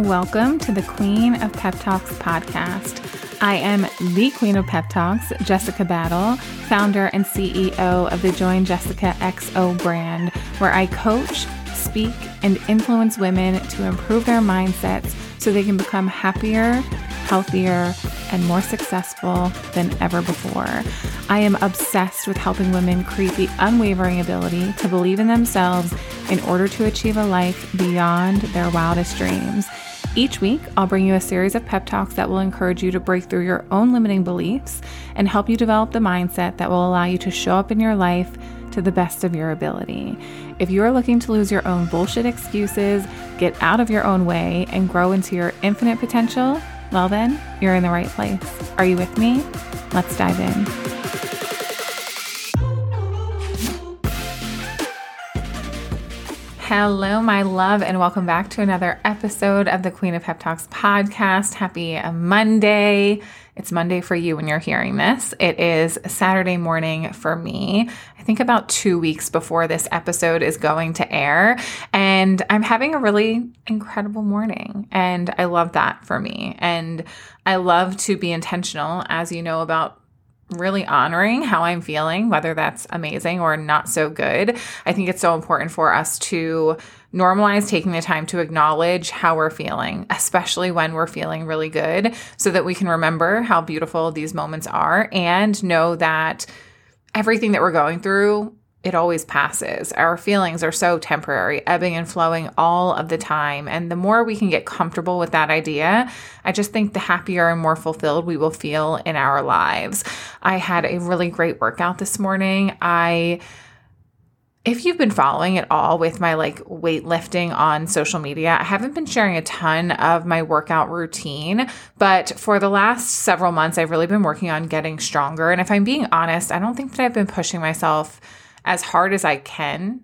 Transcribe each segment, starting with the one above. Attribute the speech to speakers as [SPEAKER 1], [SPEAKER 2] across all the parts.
[SPEAKER 1] Welcome to the Queen of Pep Talks podcast. I am the Queen of Pep Talks, Jessica Battle, founder and CEO of the Join Jessica XO brand, where I coach, speak, and influence women to improve their mindsets so they can become happier, healthier, and more successful than ever before. I am obsessed with helping women create the unwavering ability to believe in themselves in order to achieve a life beyond their wildest dreams. Each week, I'll bring you a series of pep talks that will encourage you to break through your own limiting beliefs and help you develop the mindset that will allow you to show up in your life to the best of your ability. If you are looking to lose your own bullshit excuses, get out of your own way, and grow into your infinite potential, well, then, you're in the right place. Are you with me? Let's dive in. Hello, my love, and welcome back to another episode of the Queen of Pep Talks podcast. Happy Monday. It's Monday for you when you're hearing this. It is Saturday morning for me. I think about two weeks before this episode is going to air. And I'm having a really incredible morning. And I love that for me. And I love to be intentional, as you know, about really honoring how I'm feeling, whether that's amazing or not so good. I think it's so important for us to normalize taking the time to acknowledge how we're feeling, especially when we're feeling really good, so that we can remember how beautiful these moments are and know that everything that we're going through it always passes. Our feelings are so temporary, ebbing and flowing all of the time. And the more we can get comfortable with that idea, I just think the happier and more fulfilled we will feel in our lives. I had a really great workout this morning. I if you've been following at all with my like weightlifting on social media, I haven't been sharing a ton of my workout routine, but for the last several months, I've really been working on getting stronger. And if I'm being honest, I don't think that I've been pushing myself as hard as I can.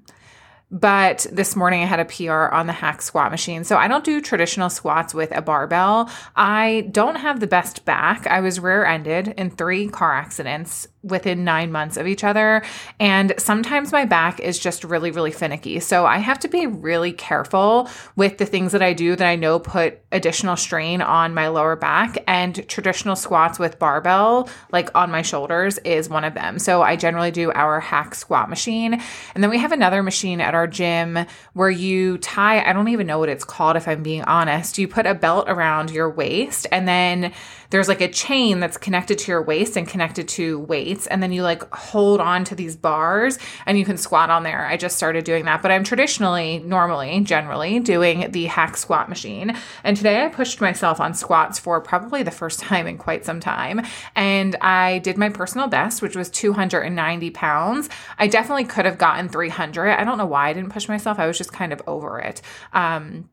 [SPEAKER 1] But this morning I had a PR on the hack squat machine. So I don't do traditional squats with a barbell. I don't have the best back. I was rear ended in three car accidents within nine months of each other. And sometimes my back is just really, really finicky. So I have to be really careful with the things that I do that I know put additional strain on my lower back. And traditional squats with barbell, like on my shoulders, is one of them. So I generally do our hack squat machine. And then we have another machine at our gym where you tie, I don't even know what it's called if I'm being honest. You put a belt around your waist and then there's like a chain that's connected to your waist and connected to weights. And then you like hold on to these bars and you can squat on there. I just started doing that, but I'm traditionally, normally, generally doing the hack squat machine. And today I pushed myself on squats for probably the first time in quite some time. And I did my personal best, which was 290 pounds. I definitely could have gotten 300. I don't know why I didn't push myself. I was just kind of over it. Um,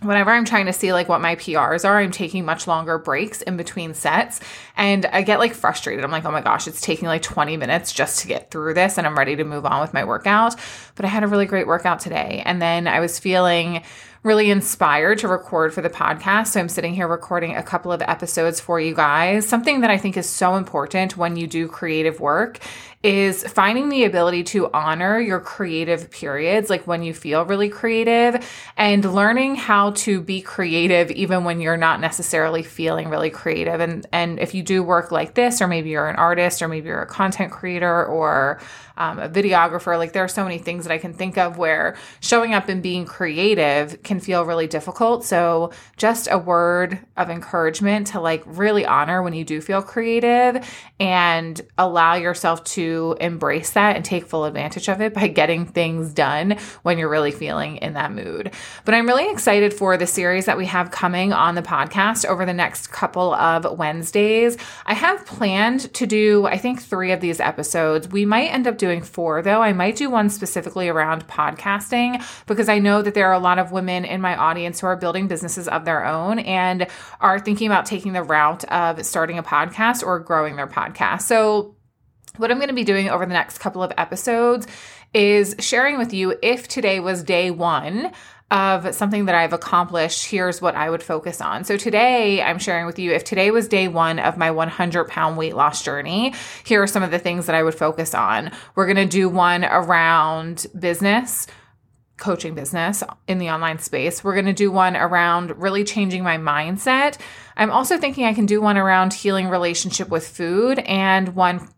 [SPEAKER 1] whenever I'm trying to see like what my PRs are, I'm taking much longer breaks in between sets and I get like frustrated. I'm like, oh my gosh, it's taking like 20 minutes just to get through this and I'm ready to move on with my workout. But I had a really great workout today. And then I was feeling really inspired to record for the podcast. So I'm sitting here recording a couple of episodes for you guys. Something that I think is so important when you do creative work is finding the ability to honor your creative periods, like when you feel really creative, and learning how to be creative even when you're not necessarily feeling really creative. And and if you do work like this, or maybe you're an artist, or maybe you're a content creator, or um, a videographer. Like there are so many things that I can think of where showing up and being creative can feel really difficult. So just a word of encouragement to like really honor when you do feel creative and allow yourself to embrace that and take full advantage of it by getting things done when you're really feeling in that mood. But I'm really excited for the series that we have coming on the podcast over the next couple of Wednesdays. I have planned to do, I think, three of these episodes. We might end up doing doing four though. I might do one specifically around podcasting because I know that there are a lot of women in my audience who are building businesses of their own and are thinking about taking the route of starting a podcast or growing their podcast. So, what I'm going to be doing over the next couple of episodes is sharing with you if today was day one of something that I've accomplished, here's what I would focus on. So today I'm sharing with you if today was day one of my 100 pound weight loss journey, here are some of the things that I would focus on. We're going to do one around business coaching business in the online space. We're going to do one around really changing my mindset. I'm also thinking I can do one around healing relationship with food and one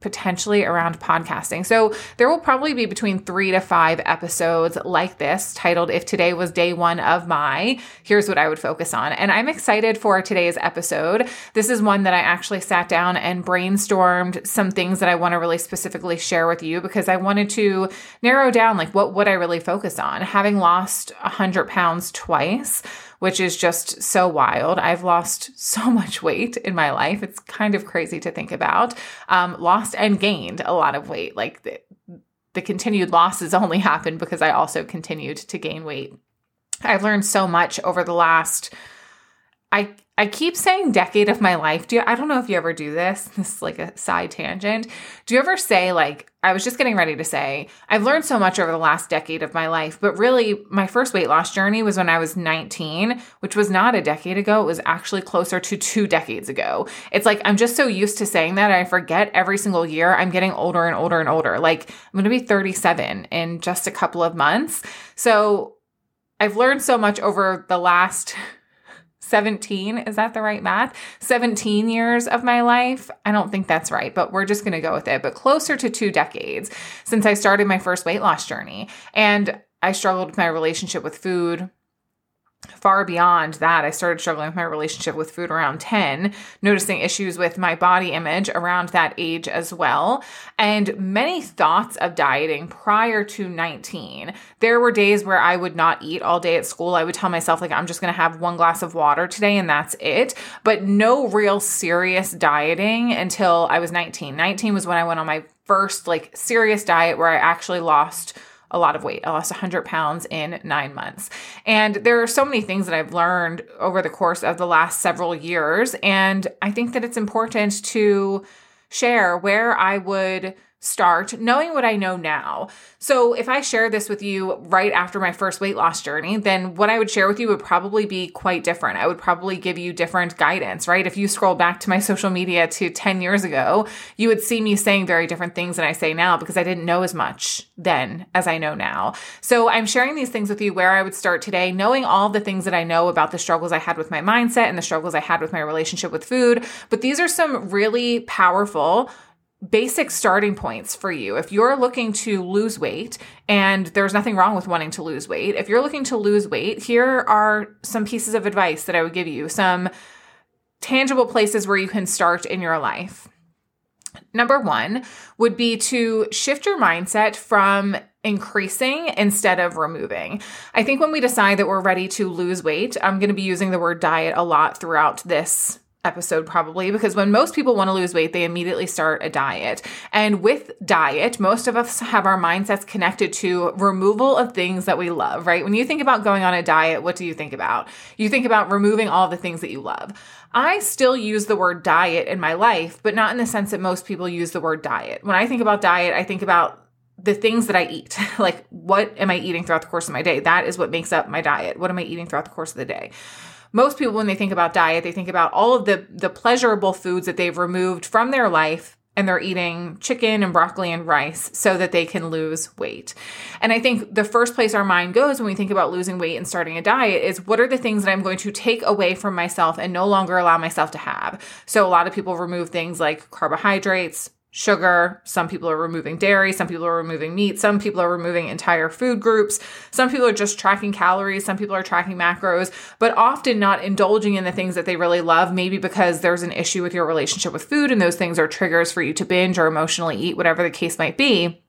[SPEAKER 1] potentially around podcasting. So there will probably be between three to five episodes like this titled If Today Was Day One of My, here's what I would focus on. And I'm excited for today's episode. This is one that I actually sat down and brainstormed some things that I want to really specifically share with you because I wanted to narrow down like what would I really focus on. Having lost 100 pounds twice, which is just so wild. I've lost so much weight in my life. It's kind of crazy to think about. Um, lost and gained a lot of weight. Like the, the continued losses only happened because I also continued to gain weight. I've learned so much over the last I I keep saying decade of my life. Do you, I don't know if you ever do this. This is like a side tangent. Do you ever say like I was just getting ready to say I've learned so much over the last decade of my life, but really my first weight loss journey was when I was 19, which was not a decade ago. It was actually closer to 2 decades ago. It's like I'm just so used to saying that I forget every single year I'm getting older and older and older. Like I'm going to be 37 in just a couple of months. So I've learned so much over the last 17. Is that the right math? 17 years of my life. I don't think that's right, but we're just going to go with it. But closer to two decades since I started my first weight loss journey. And I struggled with my relationship with food far beyond that, I started struggling with my relationship with food around 10, noticing issues with my body image around that age as well, and many thoughts of dieting prior to 19. There were days where I would not eat all day at school. I would tell myself, like, I'm just going to have one glass of water today and that's it. But no real serious dieting until I was 19. 19 was when I went on my first, like, serious diet where I actually lost a lot of weight. I lost 100 pounds in nine months. And there are so many things that I've learned over the course of the last several years. And I think that it's important to share where I would start knowing what I know now. So, if I share this with you right after my first weight loss journey, then what I would share with you would probably be quite different. I would probably give you different guidance, right? If you scroll back to my social media to 10 years ago, you would see me saying very different things than I say now because I didn't know as much then as I know now. So, I'm sharing these things with you where I would start today, knowing all the things that I know about the struggles I had with my mindset and the struggles I had with my relationship with food. But these are some really powerful basic starting points for you. If you're looking to lose weight, and there's nothing wrong with wanting to lose weight, if you're looking to lose weight, here are some pieces of advice that I would give you, some tangible places where you can start in your life. Number one would be to shift your mindset from increasing instead of removing. I think when we decide that we're ready to lose weight, I'm going to be using the word diet a lot throughout this episode probably because when most people want to lose weight they immediately start a diet and with diet most of us have our mindsets connected to removal of things that we love right when you think about going on a diet what do you think about you think about removing all the things that you love i still use the word diet in my life but not in the sense that most people use the word diet when i think about diet i think about the things that I eat, like what am I eating throughout the course of my day? That is what makes up my diet. What am I eating throughout the course of the day? Most people when they think about diet they think about all of the the pleasurable foods that they've removed from their life and they're eating chicken and broccoli and rice so that they can lose weight. And I think the first place our mind goes when we think about losing weight and starting a diet is what are the things that I'm going to take away from myself and no longer allow myself to have? So a lot of people remove things like carbohydrates, sugar. Some people are removing dairy. Some people are removing meat. Some people are removing entire food groups. Some people are just tracking calories. Some people are tracking macros, but often not indulging in the things that they really love, maybe because there's an issue with your relationship with food and those things are triggers for you to binge or emotionally eat, whatever the case might be.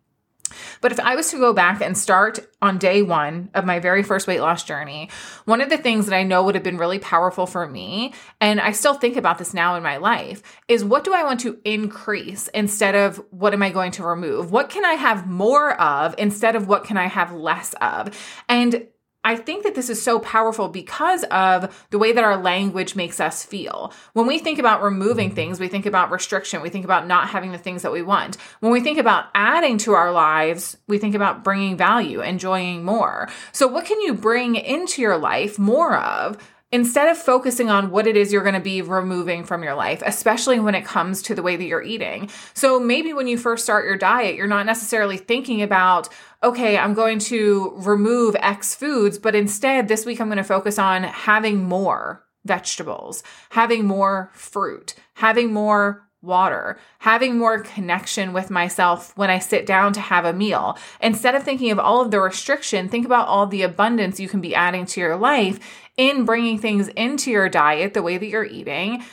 [SPEAKER 1] But if I was to go back and start on day one of my very first weight loss journey, one of the things that I know would have been really powerful for me, and I still think about this now in my life, is what do I want to increase instead of what am I going to remove? What can I have more of instead of what can I have less of? And I think that this is so powerful because of the way that our language makes us feel. When we think about removing mm-hmm. things, we think about restriction, we think about not having the things that we want. When we think about adding to our lives, we think about bringing value, enjoying more. So, what can you bring into your life more of instead of focusing on what it is you're going to be removing from your life, especially when it comes to the way that you're eating. So maybe when you first start your diet, you're not necessarily thinking about, okay, I'm going to remove X foods, but instead this week I'm going to focus on having more vegetables, having more fruit, having more water, having more connection with myself when I sit down to have a meal. Instead of thinking of all of the restriction, think about all the abundance you can be adding to your life in bringing things into your diet, the way that you're eating,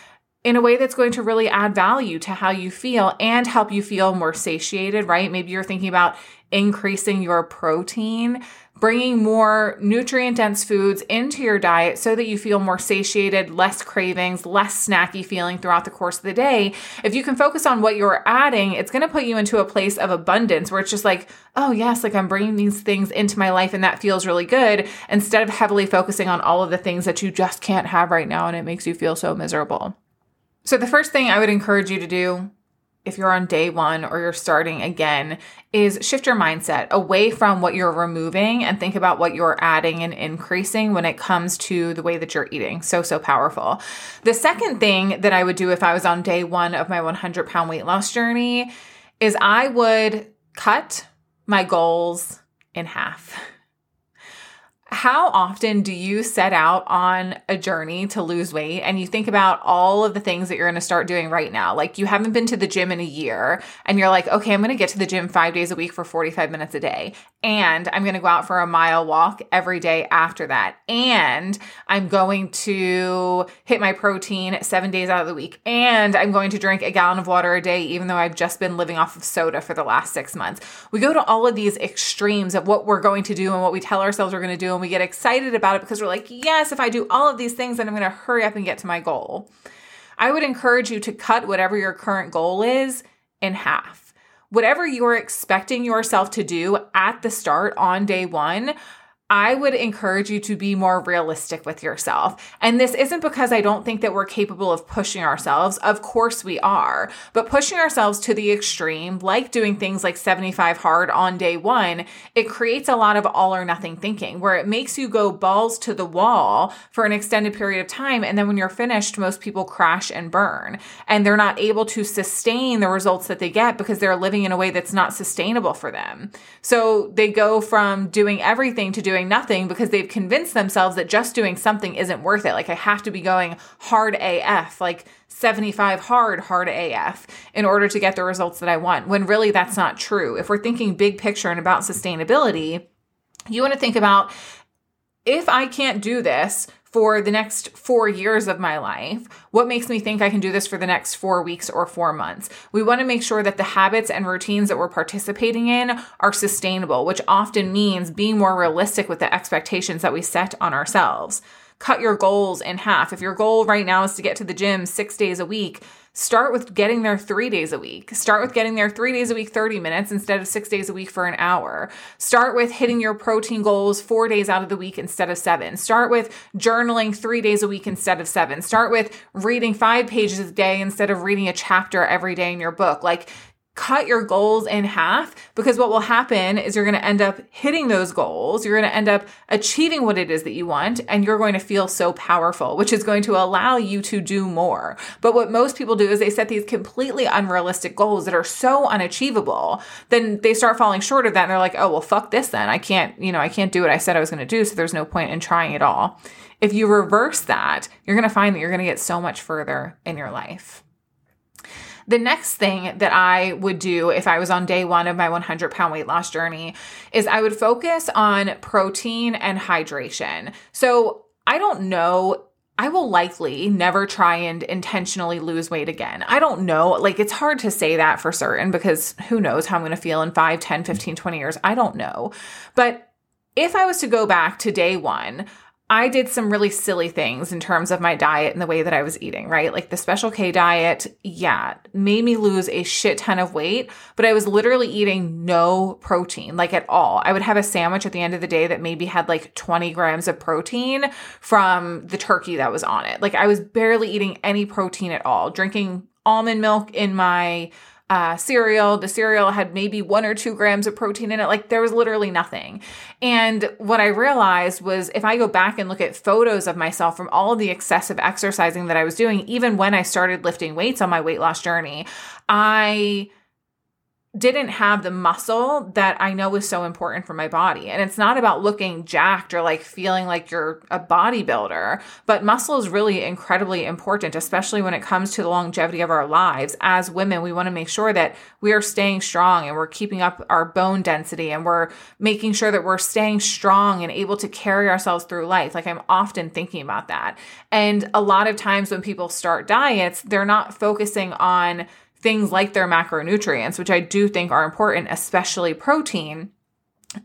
[SPEAKER 1] in a way that's going to really add value to how you feel and help you feel more satiated, right? Maybe you're thinking about increasing your protein, bringing more nutrient dense foods into your diet so that you feel more satiated, less cravings, less snacky feeling throughout the course of the day. If you can focus on what you're adding, it's going to put you into a place of abundance where it's just like, oh, yes, like I'm bringing these things into my life and that feels really good instead of heavily focusing on all of the things that you just can't have right now and it makes you feel so miserable. So, the first thing I would encourage you to do if you're on day one or you're starting again, is shift your mindset away from what you're removing and think about what you're adding and increasing when it comes to the way that you're eating. So, so powerful. The second thing that I would do if I was on day one of my 100 pound weight loss journey is I would cut my goals in half. How often do you set out on a journey to lose weight and you think about all of the things that you're going to start doing right now? Like you haven't been to the gym in a year and you're like, okay, I'm going to get to the gym five days a week for 45 minutes a day. And I'm going to go out for a mile walk every day after that. And I'm going to hit my protein seven days out of the week. And I'm going to drink a gallon of water a day, even though I've just been living off of soda for the last six months. We go to all of these extremes of what we're going to do and what we tell ourselves we're going to do and we get excited about it because we're like, yes, if I do all of these things, then I'm going to hurry up and get to my goal. I would encourage you to cut whatever your current goal is in half. Whatever you're expecting yourself to do at the start on day one, I would encourage you to be more realistic with yourself. And this isn't because I don't think that we're capable of pushing ourselves. Of course we are. But pushing ourselves to the extreme, like doing things like 75 hard on day one, it creates a lot of all or nothing thinking where it makes you go balls to the wall for an extended period of time. And then when you're finished, most people crash and burn and they're not able to sustain the results that they get because they're living in a way that's not sustainable for them. So they go from doing everything to doing doing nothing because they've convinced themselves that just doing something isn't worth it. Like I have to be going hard AF, like 75 hard, hard AF in order to get the results that I want. When really that's not true. If we're thinking big picture and about sustainability, you want to think about if I can't do this for the next four years of my life? What makes me think I can do this for the next four weeks or four months? We want to make sure that the habits and routines that we're participating in are sustainable, which often means being more realistic with the expectations that we set on ourselves. Cut your goals in half. If your goal right now is to get to the gym six days a week, Start with getting there three days a week. Start with getting there three days a week, 30 minutes instead of six days a week for an hour. Start with hitting your protein goals four days out of the week instead of seven. Start with journaling three days a week instead of seven. Start with reading five pages a day instead of reading a chapter every day in your book. Like, cut your goals in half because what will happen is you're going to end up hitting those goals. You're going to end up achieving what it is that you want and you're going to feel so powerful, which is going to allow you to do more. But what most people do is they set these completely unrealistic goals that are so unachievable. Then they start falling short of that and they're like, "Oh, well fuck this then. I can't, you know, I can't do what I said I was going to do, so there's no point in trying at all." If you reverse that, you're going to find that you're going to get so much further in your life. The next thing that I would do if I was on day one of my 100 pound weight loss journey is I would focus on protein and hydration. So I don't know I will likely never try and intentionally lose weight again. I don't know. Like, it's hard to say that for certain because who knows how I'm going to feel in 5, 10, 15, 20 years. I don't know. But if I was to go back to day one, I did some really silly things in terms of my diet and the way that I was eating, right? Like the special K diet, yeah, made me lose a shit ton of weight, but I was literally eating no protein, like at all. I would have a sandwich at the end of the day that maybe had like 20 grams of protein from the turkey that was on it. Like I was barely eating any protein at all, drinking almond milk in my uh, cereal. The cereal had maybe one or two grams of protein in it. Like there was literally nothing. And what I realized was if I go back and look at photos of myself from all of the excessive exercising that I was doing, even when I started lifting weights on my weight loss journey, I didn't have the muscle that I know is so important for my body. And it's not about looking jacked or like feeling like you're a bodybuilder, but muscle is really incredibly important, especially when it comes to the longevity of our lives. As women, we want to make sure that we are staying strong and we're keeping up our bone density and we're making sure that we're staying strong and able to carry ourselves through life. Like I'm often thinking about that. And a lot of times when people start diets, they're not focusing on things like their macronutrients, which I do think are important, especially protein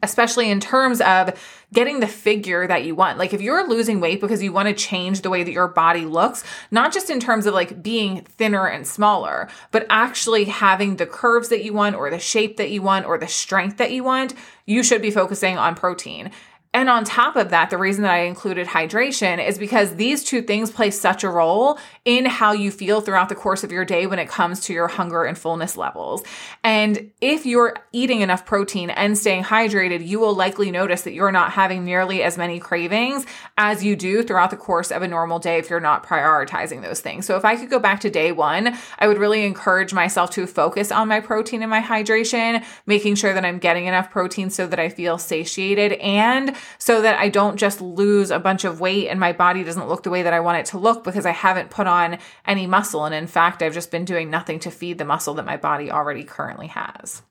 [SPEAKER 1] especially in terms of getting the figure that you want. Like if you're losing weight because you want to change the way that your body looks, not just in terms of like being thinner and smaller, but actually having the curves that you want or the shape that you want or the strength that you want, you should be focusing on protein. And on top of that, the reason that I included hydration is because these two things play such a role in how you feel throughout the course of your day when it comes to your hunger and fullness levels. And if you're eating enough protein and staying hydrated, you will likely notice that you're not having nearly as many cravings as you do throughout the course of a normal day if you're not prioritizing those things. So if I could go back to day one, I would really encourage myself to focus on my protein and my hydration, making sure that I'm getting enough protein so that I feel satiated and so that I don't just lose a bunch of weight and my body doesn't look the way that I want it to look because I haven't put on any muscle. And in fact, I've just been doing nothing to feed the muscle that my body already currently has.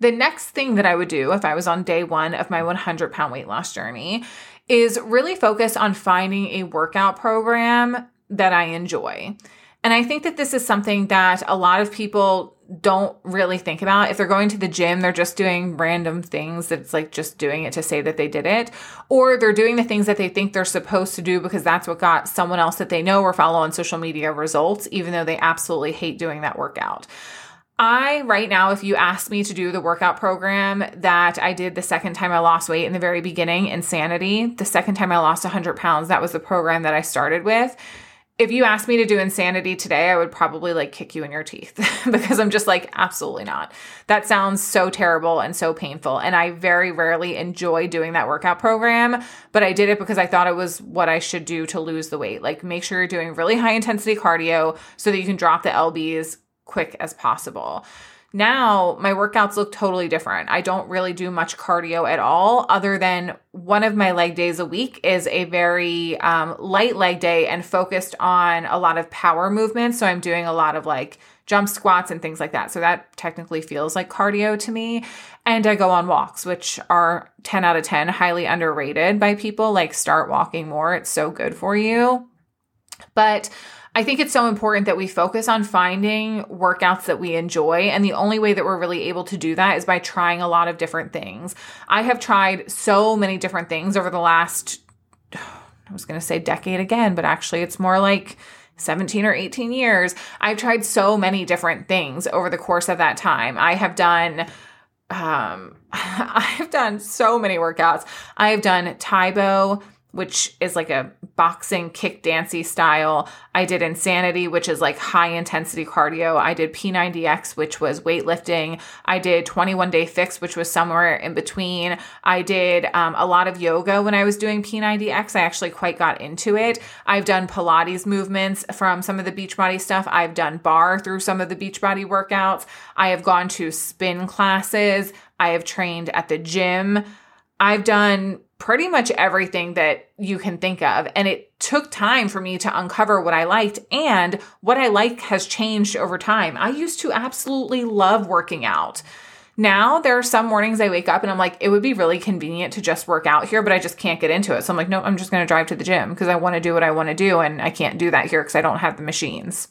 [SPEAKER 1] The next thing that I would do if I was on day one of my 100 pound weight loss journey is really focus on finding a workout program that I enjoy. And I think that this is something that a lot of people don't really think about. If they're going to the gym, they're just doing random things that's like just doing it to say that they did it. Or they're doing the things that they think they're supposed to do because that's what got someone else that they know or follow on social media results, even though they absolutely hate doing that workout. I, right now, if you asked me to do the workout program that I did the second time I lost weight in the very beginning, Insanity, the second time I lost 100 pounds, that was the program that I started with if you asked me to do insanity today, I would probably like kick you in your teeth because I'm just like, absolutely not. That sounds so terrible and so painful. And I very rarely enjoy doing that workout program, but I did it because I thought it was what I should do to lose the weight. Like, make sure you're doing really high intensity cardio so that you can drop the LBs quick as possible. Now my workouts look totally different. I don't really do much cardio at all, other than one of my leg days a week is a very um, light leg day and focused on a lot of power movements. So I'm doing a lot of like jump squats and things like that. So that technically feels like cardio to me. And I go on walks, which are 10 out of 10, highly underrated by people. Like, start walking more. It's so good for you. But I think it's so important that we focus on finding workouts that we enjoy. And the only way that we're really able to do that is by trying a lot of different things. I have tried so many different things over the last, I was going to say decade again, but actually it's more like 17 or 18 years. I've tried so many different things over the course of that time. I have done um I've done so many workouts. I have done Tae Bo, which is like a boxing kick dancey style. I did Insanity, which is like high intensity cardio. I did P90X, which was weightlifting. I did 21 Day Fix, which was somewhere in between. I did um, a lot of yoga when I was doing P90X. I actually quite got into it. I've done Pilates movements from some of the Beachbody stuff. I've done barre through some of the Beachbody workouts. I have gone to spin classes. I have trained at the gym. I've done pretty much everything that you can think of. And it took time for me to uncover what I liked and what I like has changed over time. I used to absolutely love working out. Now there are some mornings I wake up and I'm like, it would be really convenient to just work out here, but I just can't get into it. So I'm like, no, I'm just going to drive to the gym because I want to do what I want to do. And I can't do that here because I don't have the machines.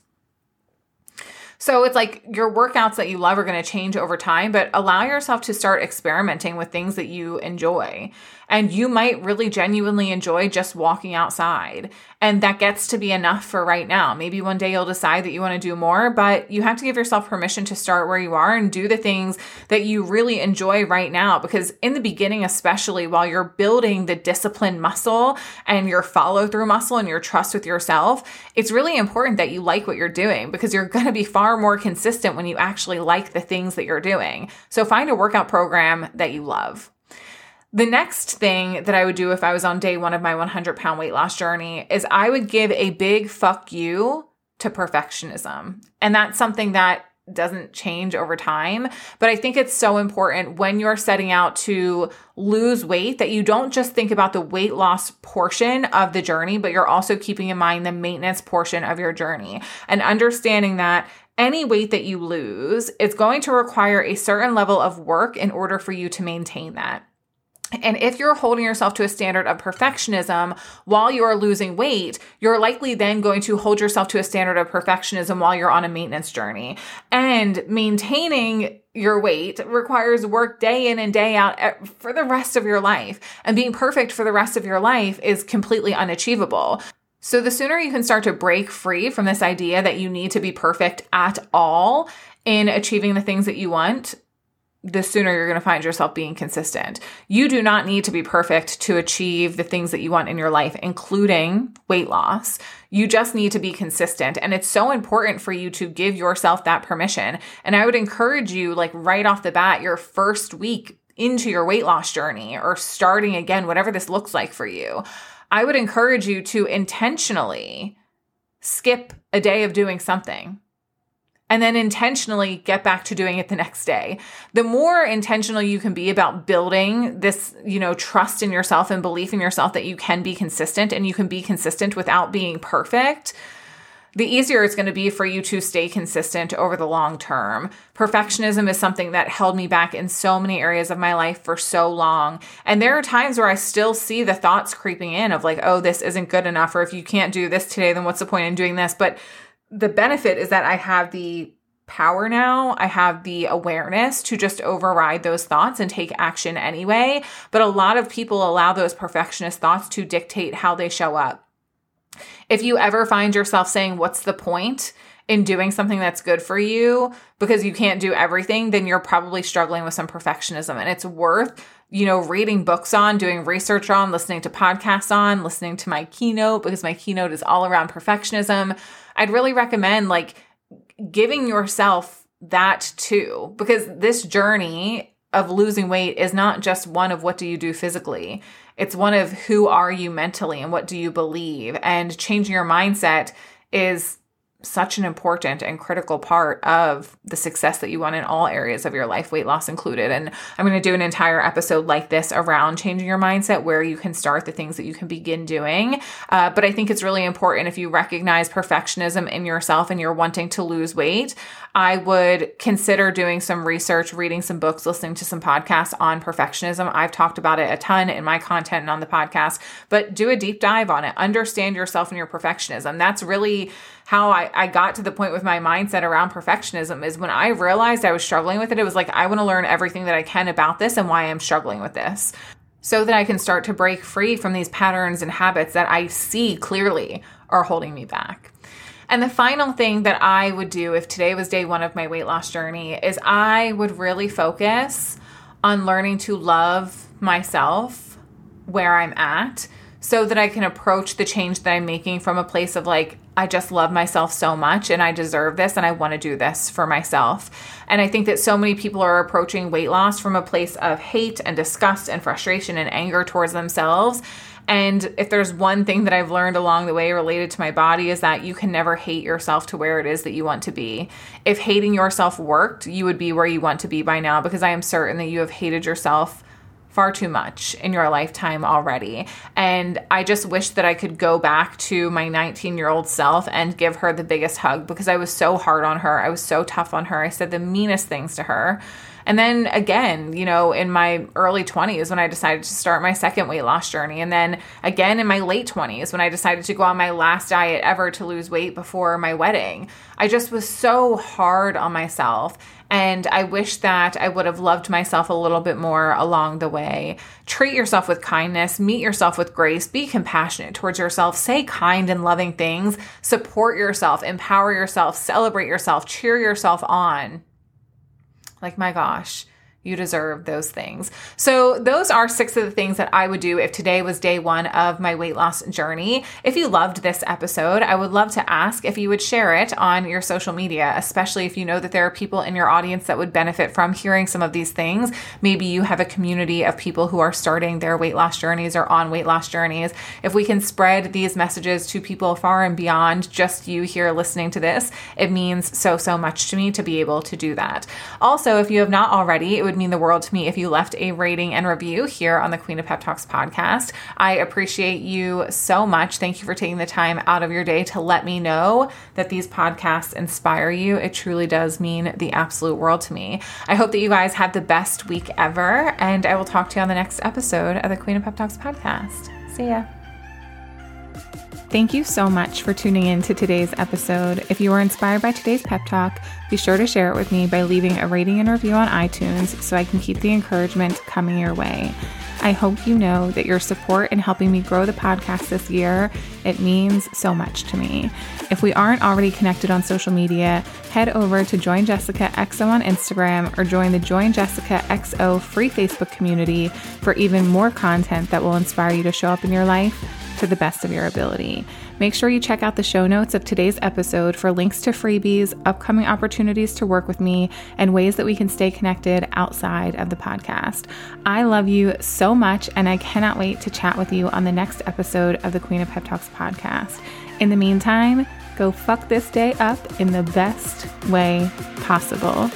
[SPEAKER 1] So it's like your workouts that you love are going to change over time, but allow yourself to start experimenting with things that you enjoy. And you might really genuinely enjoy just walking outside. And that gets to be enough for right now. Maybe one day you'll decide that you want to do more, but you have to give yourself permission to start where you are and do the things that you really enjoy right now. Because in the beginning, especially while you're building the discipline muscle and your follow through muscle and your trust with yourself, it's really important that you like what you're doing because you're going to be far more consistent when you actually like the things that you're doing. So find a workout program that you love. The next thing that I would do if I was on day one of my 100 pound weight loss journey is I would give a big fuck you to perfectionism. And that's something that doesn't change over time. But I think it's so important when you're setting out to lose weight that you don't just think about the weight loss portion of the journey, but you're also keeping in mind the maintenance portion of your journey and understanding that any weight that you lose is going to require a certain level of work in order for you to maintain that. And if you're holding yourself to a standard of perfectionism while you are losing weight, you're likely then going to hold yourself to a standard of perfectionism while you're on a maintenance journey. And maintaining your weight requires work day in and day out eh, for the rest of your life. And being perfect for the rest of your life is completely unachievable. So the sooner you can start to break free from this idea that you need to be perfect at all in achieving the things that you want, the sooner you're going to find yourself being consistent. You do not need to be perfect to achieve the things that you want in your life, including weight loss. You just need to be consistent. And it's so important for you to give yourself that permission. And I would encourage you, like right off the bat, your first week into your weight loss journey or starting again, whatever this looks like for you, I would encourage you to intentionally skip a day of doing something and then intentionally get back to doing it the next day. The more intentional you can be about building this, you know, trust in yourself and belief in yourself that you can be consistent and you can be consistent without being perfect, the easier it's going to be for you to stay consistent over the long term. Perfectionism is something that held me back in so many areas of my life for so long. And there are times where I still see the thoughts creeping in of like, oh, this isn't good enough, or if you can't do this today, then what's the point in doing this? But the benefit is that I have the power now. I have the awareness to just override those thoughts and take action anyway. But a lot of people allow those perfectionist thoughts to dictate how they show up. If you ever find yourself saying, What's the point? in doing something that's good for you because you can't do everything, then you're probably struggling with some perfectionism. And it's worth, you know, reading books on, doing research on, listening to podcasts on, listening to my keynote because my keynote is all around perfectionism. I'd really recommend like giving yourself that too, because this journey of losing weight is not just one of what do you do physically. It's one of who are you mentally and what do you believe. And changing your mindset is such an important and critical part of the success that you want in all areas of your life, weight loss included. And I'm going to do an entire episode like this around changing your mindset, where you can start the things that you can begin doing. Uh, but I think it's really important if you recognize perfectionism in yourself and you're wanting to lose weight, I would consider doing some research, reading some books, listening to some podcasts on perfectionism. I've talked about it a ton in my content and on the podcast, but do a deep dive on it. Understand yourself and your perfectionism. That's really how I, I got to the point with my mindset around perfectionism is when I realized I was struggling with it, it was like, I want to learn everything that I can about this and why I'm struggling with this so that I can start to break free from these patterns and habits that I see clearly are holding me back. And the final thing that I would do if today was day one of my weight loss journey is I would really focus on learning to love myself where I'm at so that I can approach the change that I'm making from a place of like, I just love myself so much and I deserve this and I want to do this for myself. And I think that so many people are approaching weight loss from a place of hate and disgust and frustration and anger towards themselves. And if there's one thing that I've learned along the way related to my body is that you can never hate yourself to where it is that you want to be. If hating yourself worked, you would be where you want to be by now because I am certain that you have hated yourself far too much in your lifetime already. And I just wish that I could go back to my 19 year old self and give her the biggest hug because I was so hard on her. I was so tough on her. I said the meanest things to her. And then again, you know, in my early 20s when I decided to start my second weight loss journey. And then again in my late 20s when I decided to go on my last diet ever to lose weight before my wedding. I just was so hard on myself And I wish that I would have loved myself a little bit more along the way. Treat yourself with kindness, meet yourself with grace, be compassionate towards yourself, say kind and loving things, support yourself, empower yourself, celebrate yourself, cheer yourself on. Like, my gosh you deserve those things. So, those are six of the things that I would do if today was day one of my weight loss journey. If you loved this episode, I would love to ask if you would share it on your social media, especially if you know that there are people in your audience that would benefit from hearing some of these things. Maybe you have a community of people who are starting their weight loss journeys or on weight loss journeys. If we can spread these messages to people far and beyond just you here listening to this, it means so, so much to me to be able to do that. Also, if you have not already, would mean the world to me if you left a rating and review here on the Queen of Pep Talks podcast. I appreciate you so much. Thank you for taking the time out of your day to let me know that these podcasts inspire you. It truly does mean the absolute world to me. I hope that you guys have the best week ever, and I will talk to you on the next episode of the Queen of Pep Talks podcast. See ya. Thank you so much for tuning in to today's episode. If you were inspired by today's pep talk, be sure to share it with me by leaving a rating and review on iTunes so I can keep the encouragement coming your way. I hope you know that your support in helping me grow the podcast this year, it means so much to me. If we aren't already connected on social media, head over to Join Jessica XO on Instagram or join the Join Jessica XO free Facebook community for even more content that will inspire you to show up in your life to the best of your ability. Make sure you check out the show notes of today's episode for links to freebies, upcoming opportunities to work with me, and ways that we can stay connected outside of the podcast. I love you so much, and I cannot wait to chat with you on the next episode of the Queen of Pep Talks podcast. In the meantime, go fuck this day up in the best way possible.